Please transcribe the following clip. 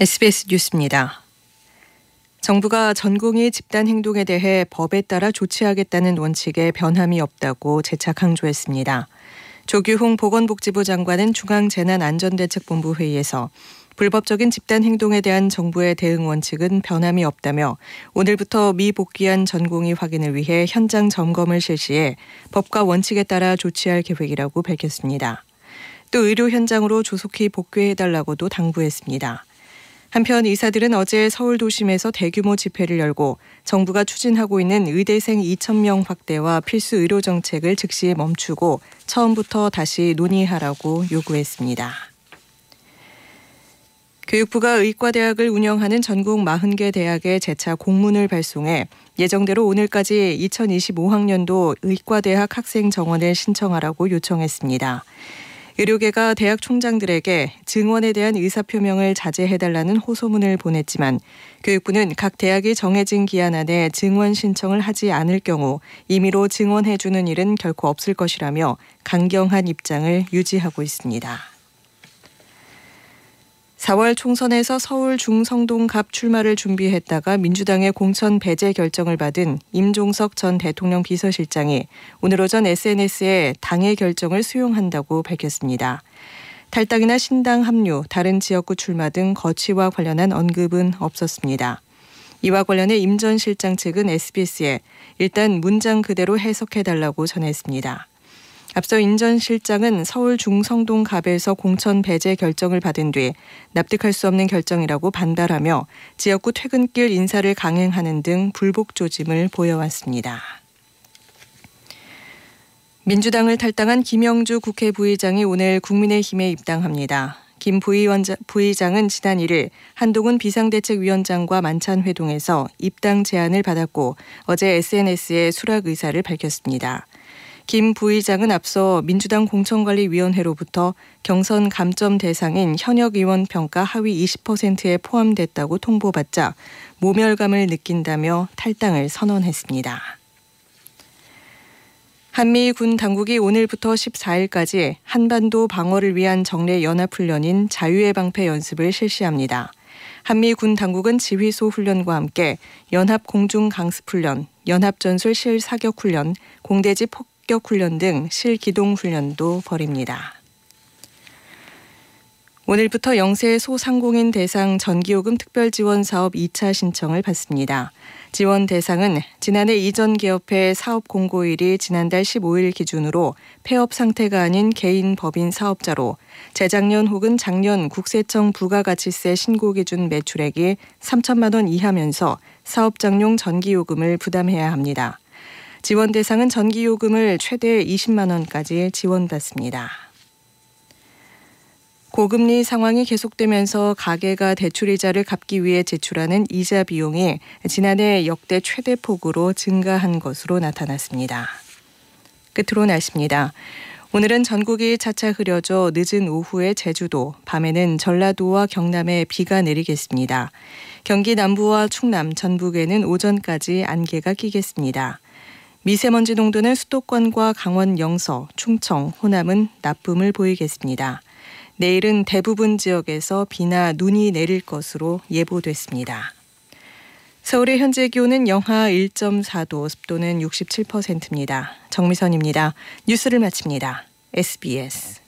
SBS 뉴스입니다. 정부가 전공의 집단 행동에 대해 법에 따라 조치하겠다는 원칙에 변함이 없다고 재차 강조했습니다. 조규홍 보건복지부 장관은 중앙재난안전대책본부 회의에서 불법적인 집단 행동에 대한 정부의 대응 원칙은 변함이 없다며 오늘부터 미복귀한 전공의 확인을 위해 현장 점검을 실시해 법과 원칙에 따라 조치할 계획이라고 밝혔습니다. 또 의료 현장으로 조속히 복귀해달라고도 당부했습니다. 한편 의사들은 어제 서울 도심에서 대규모 집회를 열고 정부가 추진하고 있는 의대생 2천명 확대와 필수 의료 정책을 즉시 멈추고 처음부터 다시 논의하라고 요구했습니다. 교육부가 의과대학을 운영하는 전국 40개 대학에 재차 공문을 발송해 예정대로 오늘까지 2025학년도 의과대학 학생 정원을 신청하라고 요청했습니다. 의료계가 대학 총장들에게 증원에 대한 의사표명을 자제해달라는 호소문을 보냈지만 교육부는 각 대학이 정해진 기한 안에 증원 신청을 하지 않을 경우 임의로 증원해주는 일은 결코 없을 것이라며 강경한 입장을 유지하고 있습니다. 4월 총선에서 서울 중성동갑 출마를 준비했다가 민주당의 공천 배제 결정을 받은 임종석 전 대통령 비서실장이 오늘 오전 SNS에 당의 결정을 수용한다고 밝혔습니다. 탈당이나 신당 합류, 다른 지역구 출마 등 거취와 관련한 언급은 없었습니다. 이와 관련해 임 전 실장 측은 SBS에 일단 문장 그대로 해석해달라고 전했습니다. 앞서 인 전 실장은 서울 중성동 갑에서 공천 배제 결정을 받은 뒤 납득할 수 없는 결정이라고 반발하며 지역구 퇴근길 인사를 강행하는 등 불복 조짐을 보여왔습니다. 민주당을 탈당한 김영주 국회 부의장이 오늘 국민의힘에 입당합니다. 김 부의장은 지난 1일 한동훈 비상대책위원장과 만찬 회동에서 입당 제안을 받았고 어제 SNS에 수락 의사를 밝혔습니다. 김 부의장은 앞서 민주당 공천관리위원회로부터 경선 감점 대상인 현역 의원 평가 하위 20%에 포함됐다고 통보받자 모멸감을 느낀다며 탈당을 선언했습니다. 한미 군 당국이 오늘부터 14일까지 한반도 방어를 위한 정례 연합훈련인 자유의 방패 연습을 실시합니다. 한미 군 당국은 지휘소 훈련과 함께 연합 공중 강습 훈련, 연합 전술 실 사격 훈련, 공대지 폭 합격 훈련 등 실기동 훈련도 벌입니다. 오늘부터 영세 소상공인 대상 전기요금 특별지원 사업 2차 신청을 받습니다. 지원 대상은 지난해 이전 개업해 사업 공고일이 지난달 15일 기준으로 폐업 상태가 아닌 개인 법인 사업자로 재작년 혹은 작년 국세청 부가가치세 신고 기준 매출액이 3천만 원 이하면서 사업장용 전기요금을 부담해야 합니다. 지원 대상은 전기요금을 최대 20만 원까지 지원받습니다. 고금리 상황이 계속되면서 가계가 대출이자를 갚기 위해 제출하는 이자 비용이 지난해 역대 최대 폭으로 증가한 것으로 나타났습니다. 끝으로 날씨입니다. 오늘은 전국이 차차 흐려져 늦은 오후에 제주도, 밤에는 전라도와 경남에 비가 내리겠습니다. 경기 남부와 충남, 전북에는 오전까지 안개가 끼겠습니다. 미세먼지 농도는 수도권과 강원 영서, 충청, 호남은 나쁨을 보이겠습니다. 내일은 대부분 지역에서 비나 눈이 내릴 것으로 예보됐습니다. 서울의 현재 기온은 영하 1.4도, 습도는 67%입니다. 정미선입니다. 뉴스를 마칩니다. SBS